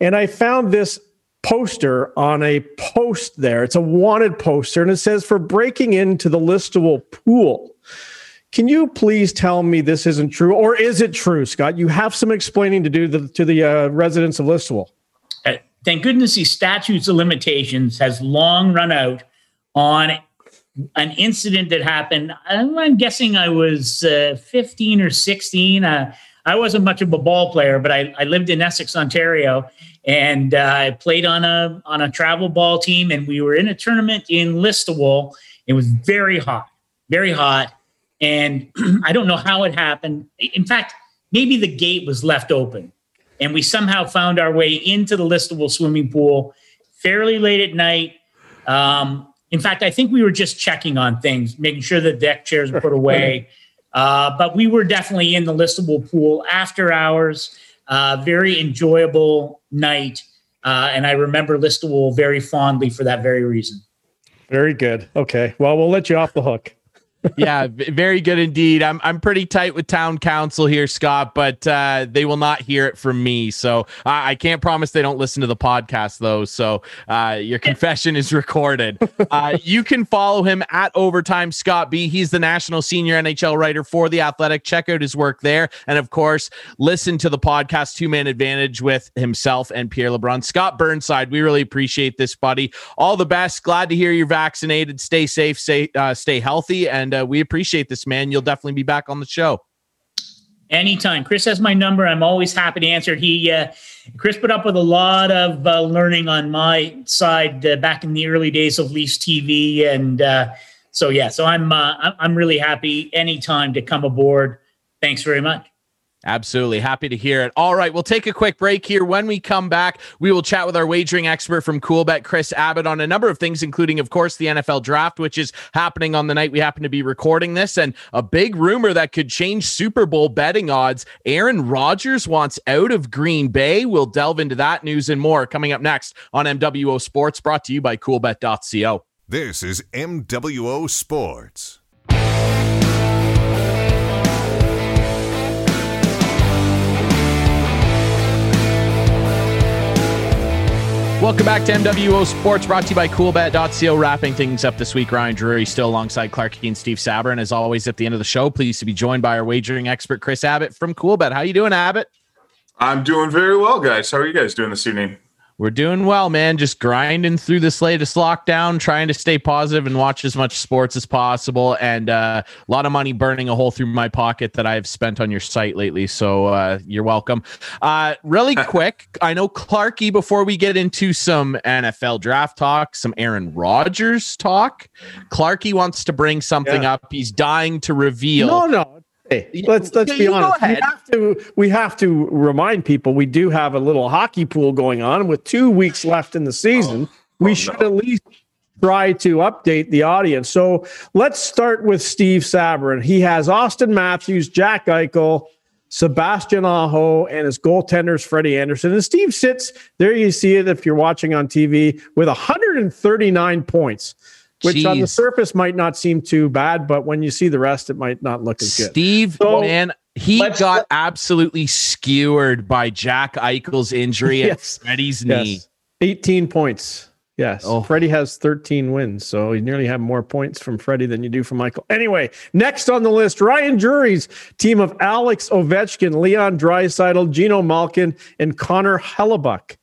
and I found this poster on a post there. It's a wanted poster, and it says for breaking into the Listowel pool. Can you please tell me this isn't true, or is it true, Scott? You have some explaining to do the, to the uh, residents of Listowel thank goodness these statutes of limitations has long run out on an incident that happened. I'm guessing I was uh, 15 or 16. Uh, I wasn't much of a ball player, but I, I lived in Essex, Ontario, and uh, I played on a on a travel ball team. And we were in a tournament in Listowel. It was very hot, very hot, and I don't know how it happened. In fact, maybe the gate was left open and we somehow found our way into the Listowel swimming pool fairly late at night. Um, in fact, I think we were just checking on things, making sure the deck chairs were put away. Uh, but we were definitely in the Listowel pool after hours. Uh, very enjoyable night. Uh, and I remember Listowel very fondly for that very reason. Very good. Okay. Well, we'll let you off the hook yeah, very good indeed. I'm I'm pretty tight with town council here, Scott, but uh, they will not hear it from me. So I, I, can't promise they don't listen to the podcast though. So uh, your confession is recorded. Uh, you can follow him at Overtime Scott B. He's the national senior NHL writer for the Athletic. Check out his work there, and of course, listen to the podcast Two Man Advantage with himself and Pierre LeBrun. Scott Burnside, we really appreciate this, buddy. All the best. Glad to hear you're vaccinated. Stay safe. Stay uh, stay healthy and and uh, we appreciate this, man. You'll definitely be back on the show. Anytime. Chris has my number. I'm always happy to answer. He, uh, Chris put up with a lot of uh, learning on my side uh, back in the early days of Leafs TV. And uh, so, yeah, so I'm, uh, I'm really happy anytime to come aboard. Thanks very much. Absolutely. Happy to hear it. All right. We'll take a quick break here. When we come back, we will chat with our wagering expert from Coolbet, Chris Abbott, on a number of things, including, of course, the NFL draft, which is happening on the night we happen to be recording this, and a big rumor that could change Super Bowl betting odds. Aaron Rodgers wants out of Green Bay. We'll delve into that news and more coming up next on MWO Sports, brought to you by coolbet.co. This is MWO Sports. Welcome back to MWO Sports, brought to you by CoolBet.co. Wrapping things up this week, Ryan Drury still alongside Clark and Steve Saber, and as always, at the end of the show, pleased to be joined by our wagering expert Chris Abbott from Coolbet. How you doing, Abbott? I'm doing very well, guys. How are you guys doing this evening? We're doing well, man. Just grinding through this latest lockdown, trying to stay positive and watch as much sports as possible. And uh, a lot of money burning a hole through my pocket that I've spent on your site lately. So uh, you're welcome. Uh, really quick, I know Clarky, before we get into some NFL draft talk, some Aaron Rodgers talk, Clarky wants to bring something Yeah. up. He's dying to reveal. No, no. Hey, let's let's be you honest. We have to we have to remind people we do have a little hockey pool going on with two weeks left in the season. we oh, should no. at least try to update the audience. So let's start with Steve Sabrin. He has Auston Matthews, Jack Eichel, Sebastian Aho, and his goaltenders Freddie Andersen. And Steve sits there. You see it if you're watching on TV with 139 points. Which on the surface might not seem too bad, but when you see the rest, it might not look as good. Steve, So, man, he got absolutely skewered by Jack Eichel's injury Yes. at Freddie's knee. Yes. 18 points. Yes. Oh. Freddie has 13 wins. So you nearly have more points from Freddie than you do from Eichel. Anyway, next on the list, Ryan Drury's team of Alex Ovechkin, Leon Draisaitl, Gino Malkin, and Connor Hellebuyck.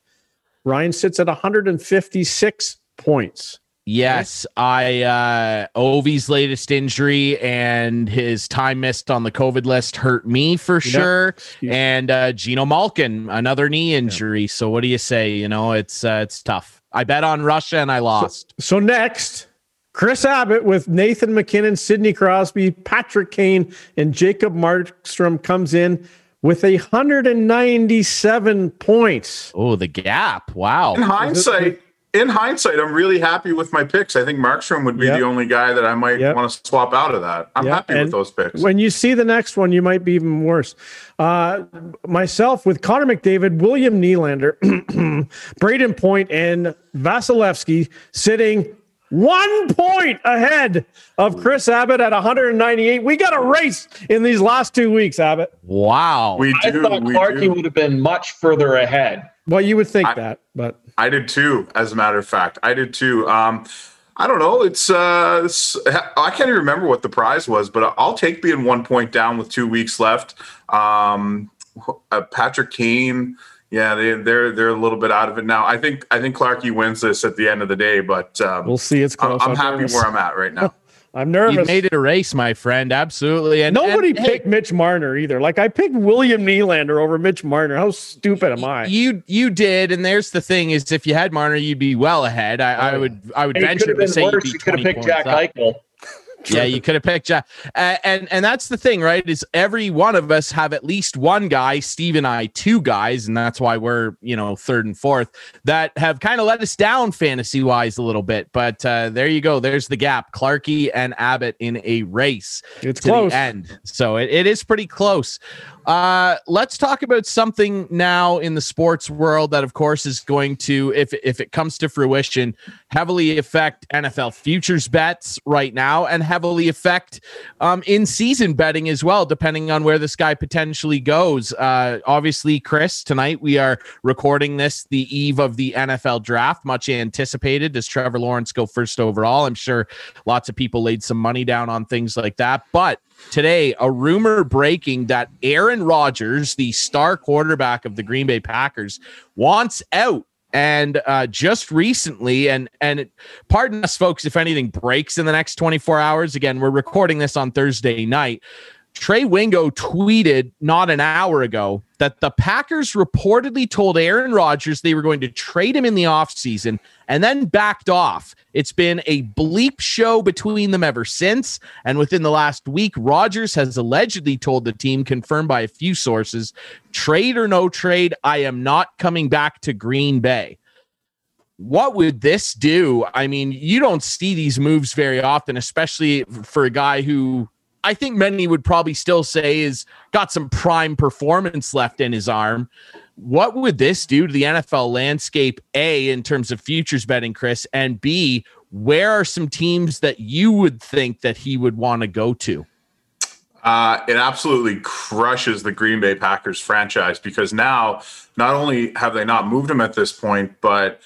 Ryan sits at 156 points. Yes, I uh Ovi's latest injury and his time missed on the COVID list hurt me for sure. Excuse- And uh Gino Malkin, another knee injury. So what do you say? You know, it's uh, it's tough. I bet on Russia and I lost. So next, Chris Abbott with Nathan MacKinnon, Sidney Crosby, Patrick Kane, and Jacob Markstrom comes in with 197 points. oh, the gap. Wow. In hindsight, in hindsight, I'm really happy with my picks. I think Markstrom would be Yep. the only guy that I might Yep. want to swap out of that. I'm Yeah, happy and with those picks. When you see the next one, you might be even worse. Uh, myself with Connor McDavid, William Nylander, Brayden Point, and Vasilevskiy sitting one point ahead of Chris Abbott at 198. We got a race in these last two weeks, Abbott. Wow. we do, I thought we Clarky would have been much further ahead. Well, you would think I- that, but I did too, as a matter of fact. I did too. Um, I don't know. It's, uh, it's I can't even remember what the prize was, but I'll take being one point down with two weeks left. Um, uh, Patrick Kane, yeah, they, they're they're a little bit out of it now. I think I think Clarkey wins this at the end of the day, but um, we'll see. It's I'm. I'm happy where I'm at right now. I'm nervous. You made it a race, my friend. Absolutely. And Nobody and, hey, picked Mitch Marner either. Like I picked William Nylander over Mitch Marner. How stupid am I? You you did, and there's the thing: is if you had Marner, you'd be well ahead. I, I Oh, would I would venture to been say you'd worse. be You could have picked points Jack up. Eichel. Yeah, you could have picked Jack. Uh, and and that's the thing, right? Is every one of us have at least one guy, Steve and I, two guys, and that's why we're you know third and fourth that have kind of let us down fantasy wise a little bit. But uh, there you go. There's the gap. Clarkey and Abbott in a race It's to close. the end. So it, it is pretty close. Uh, let's talk about something now in the sports world that, of course, is going to, if if it comes to fruition, heavily affect NFL futures bets right now, and heavily affect um, in season betting as well, depending on where this guy potentially goes. Uh, obviously, Chris, tonight we are recording this the eve of the NFL draft, much anticipated. Does Trevor Lawrence go first overall? I'm sure lots of people laid some money down on things like that, but today a rumor breaking that Aaron Rodgers, the star quarterback of the Green Bay Packers, wants out. And uh, just recently, and and it, pardon us, folks, if anything breaks in the next 24 hours. Again, we're recording this on Thursday night. Trey Wingo tweeted not an hour ago that the Packers reportedly told Aaron Rodgers they were going to trade him in the offseason and then backed off. It's been a bleep show between them ever since. And within the last week, Rodgers has allegedly told the team, confirmed by a few sources, trade or no trade, I am not coming back to Green Bay what would this do? I mean, you don't see these moves very often, especially for a guy who I think many would probably still say is got some prime performance left in his arm. What would this do to the NFL landscape? A, in terms of futures betting, Chris, and B, where are some teams that you would think that he would want to go to? Uh, it absolutely crushes the Green Bay Packers franchise because now not only have they not moved him at this point, but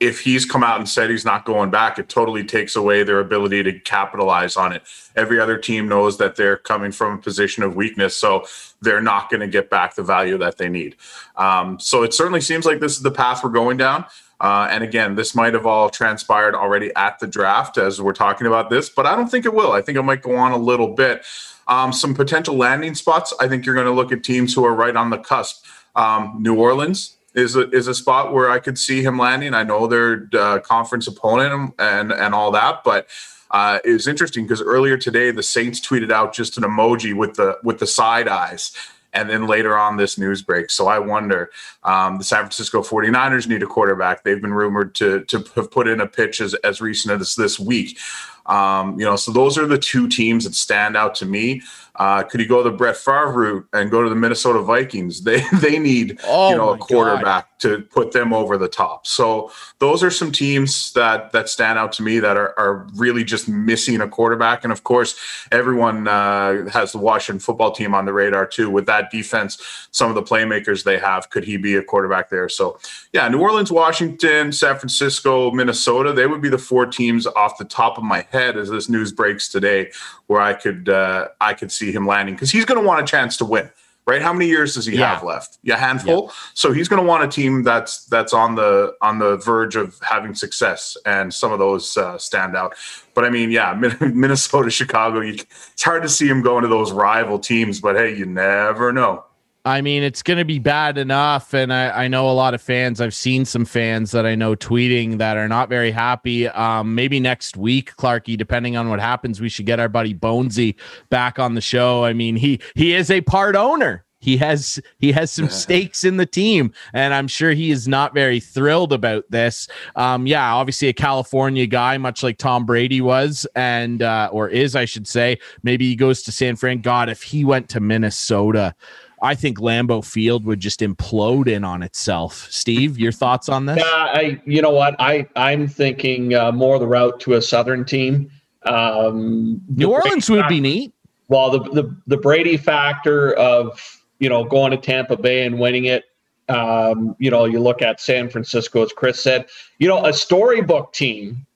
if he's come out and said he's not going back, it totally takes away their ability to capitalize on it. Every other team knows that they're coming from a position of weakness, so they're not going to get back the value that they need. Um, so it certainly seems like this is the path we're going down. Uh, and again, this might have all transpired already at the draft as we're talking about this, but I don't think it will. I think it might go on a little bit. Um, some potential landing spots. I think you're going to look at teams who are right on the cusp. Um, New Orleans, is a, is a spot where I could see him landing. I know they're uh, conference opponent and and all that, but uh, interesting because earlier today the Saints tweeted out just an emoji with the with the side eyes. And then later on this news break. So I wonder, um, the San Francisco 49ers need a quarterback. They've been rumored to, to have put in a pitch as, as recent as this week. Um, you know, so those are the two teams that stand out to me. Uh, could he go the Brett Favre route and go to the Minnesota Vikings? They they need oh you know a quarterback God. To put them over the top. So those are some teams that that stand out to me that are, are really just missing a quarterback. And of course, everyone uh, has the Washington football team on the radar too. With that defense, some of the playmakers they have, could he be a quarterback there? So yeah, New Orleans, Washington, San Francisco, Minnesota, they would be the four teams off the top of my head as this news breaks today, where I could uh, I could see him landing because he's going to want a chance to win. Right? How many years does he yeah. have left? Yeah, handful. Yeah. So he's going to want a team that's that's on the on the verge of having success, and some of those uh, stand out. But I mean, yeah, Minnesota, Chicago. You, it's hard to see him going to those rival teams, but hey, you never know. I mean, it's going to be bad enough. And I, I, know a lot of fans, I've seen some fans that I know tweeting that are not very happy. Um, maybe next week, Clarky, depending on what happens, we should get our buddy Bonesy back on the show. I mean, he he is a part owner. He has he has some stakes in the team, and I'm sure he is not very thrilled about this. Um, yeah, obviously a California guy, much like Tom Brady was, and uh, or is, I should say. Maybe he goes to San Fran. God, if he went to Minnesota, I think Lambeau Field would just implode in on itself. Steve, your thoughts on this? Yeah, I, you know what, I I'm thinking uh, more the route to a Southern team. Um, New Orleans would be neat. Well, the, the the Brady factor of you know going to Tampa Bay and winning it. Um, you know, you look at San Francisco, as Chris said. You know, a storybook team.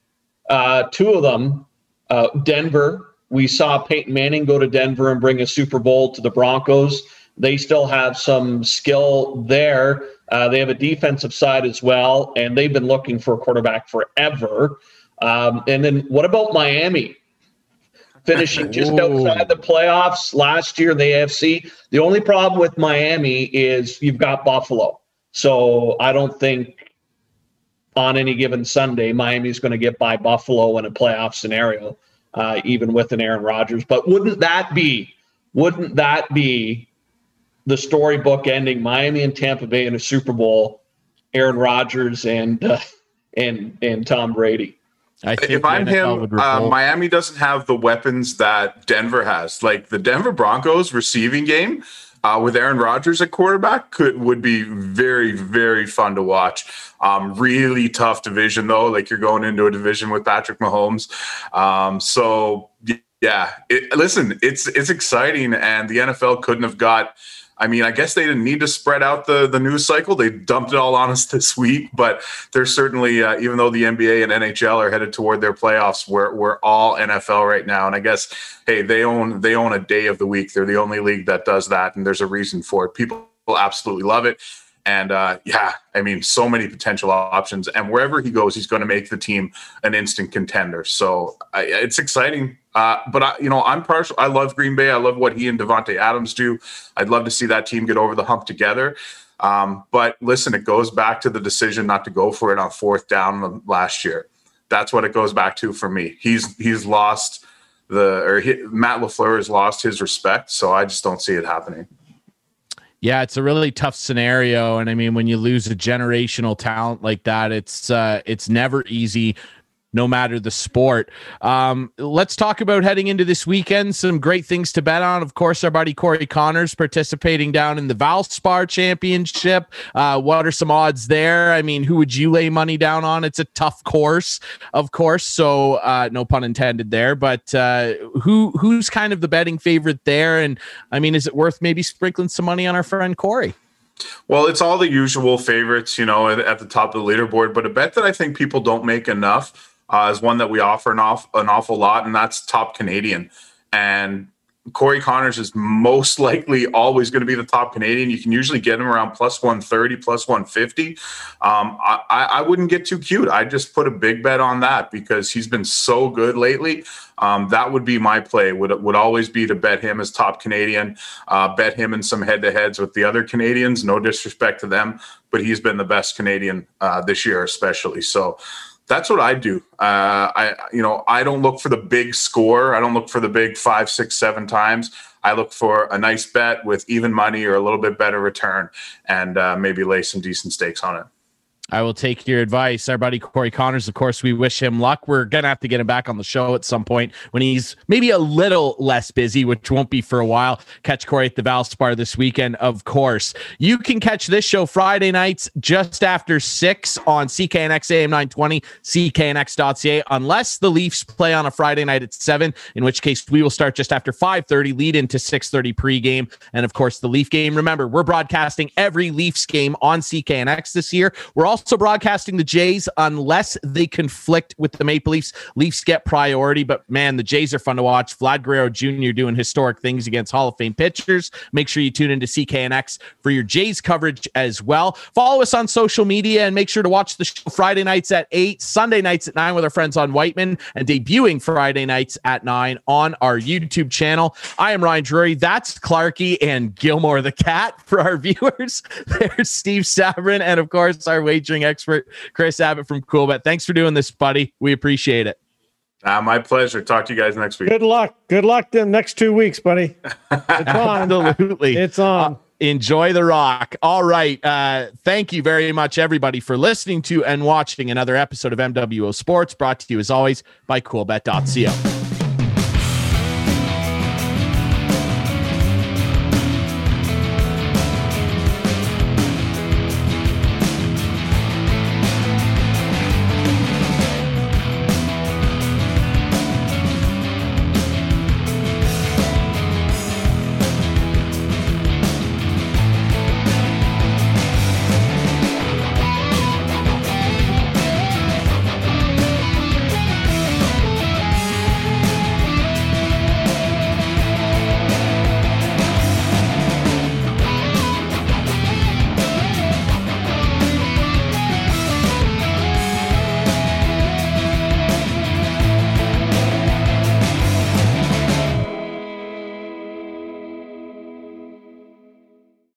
Uh, two of them, uh, Denver. We saw Peyton Manning go to Denver and bring a Super Bowl to the Broncos. They still have some skill there. Uh, they have a defensive side as well, and they've been looking for a quarterback forever. Um, and then what about Miami? Finishing just outside the playoffs last year in the AFC. The only problem with Miami is you've got Buffalo. So I don't think on any given Sunday Miami's going to get by Buffalo in a playoff scenario, uh, even with an Aaron Rodgers. But wouldn't that be? Wouldn't that be the storybook ending Miami and Tampa Bay in a Super Bowl, Aaron Rodgers and uh, and and Tom Brady. I think if I'm him, uh, Miami doesn't have the weapons that Denver has. Like the Denver Broncos receiving game uh, with Aaron Rodgers at quarterback could would be very very fun to watch. Um, really tough division though. Like you're going into a division with Patrick Mahomes. Um, so yeah, it, listen, it's it's exciting, and the NFL couldn't have got I mean, I guess they didn't need to spread out the the news cycle. They dumped it all on us this week, but there's certainly, uh, even though the NBA and NHL are headed toward their playoffs, we're we're all NFL right now. And I guess, hey, they own they own a day of the week. They're the only league that does that, and there's a reason for it. People absolutely love it. And uh, yeah, I mean, so many potential options. And wherever he goes, he's going to make the team an instant contender. So I, it's exciting. Uh, but I, you know, I'm partial. I love Green Bay. I love what he and Davante Adams do. I'd love to see that team get over the hump together. Um, but listen, it goes back to the decision not to go for it on fourth down last year. That's what it goes back to for me. He's he's lost the or he, Matt Lafleur has lost his respect, so I just don't see it happening. Yeah, it's a really tough scenario, and I mean, when you lose a generational talent like that, it's uh, it's never easy no matter the sport. Um, let's talk about heading into this weekend. Some great things to bet on. Of course, our buddy Corey Conners participating down in the Valspar Championship. Uh, what are some odds there? I mean, who would you lay money down on? It's a tough course, of course, so uh, no pun intended there. But uh, who who's kind of the betting favorite there? And I mean, is it worth maybe sprinkling some money on our friend Corey? Well, it's all the usual favorites, you know, at, at the top of the leaderboard. But a bet that I think people don't make enough uh, is one that we offer an, off, an awful lot, and that's top Canadian. And Corey Conners is most likely always going to be the top Canadian. You can usually get him around plus 130, plus 150. Um, I, I, wouldn't get too cute. I just put a big bet on that because he's been so good lately. Um, that would be my play. Would would always be to bet him as top Canadian. Uh, bet him in some head to heads with the other Canadians. No disrespect to them, but he's been the best Canadian uh, this year, especially. So that's what I do. Uh, I you know I don't look for the big score. I don't look for the big five, six, seven times. I look for a nice bet with even money or a little bit better return, and uh, maybe lay some decent stakes on it. I will take your advice. Our buddy Corey Conners, of course, we wish him luck. We're going to have to get him back on the show at some point when he's maybe a little less busy, which won't be for a while. Catch Corey at the Valspar this weekend, of course. You can catch this show Friday nights just after 6 on CKNX AM 920, CKNX.ca, unless the Leafs play on a Friday night at 7, in which case we will start just after 5.30, lead into 6.30 pregame. And, of course, the Leaf game. Remember, we're broadcasting every Leafs game on CKNX this year. We're also also broadcasting the Jays unless they conflict with the Maple Leafs. Leafs get priority, but man, the Jays are fun to watch. Vlad Guerrero Jr. doing historic things against Hall of Fame pitchers. Make sure you tune into CKNX for your Jays coverage as well. Follow us on social media and make sure to watch the show Friday nights at 8, Sunday nights at 9 with our friends on Wightman, and debuting Friday nights at 9 on our YouTube channel. I am Ryan Drury. That's Clarky and Gilmore the Cat for our viewers. There's Steve Sabrin, and of course, our wager wagering expert, Chris Abbott from Coolbet. Thanks for doing this, buddy. We appreciate it. Uh, my pleasure. Talk to you guys next week. Good luck. Good luck the next two weeks, buddy. It's on. Absolutely. It's on. Uh, enjoy the rock. All right. Uh, thank you very much, everybody, for listening to and watching another episode of MWO Sports, brought to you as always by coolbet.co.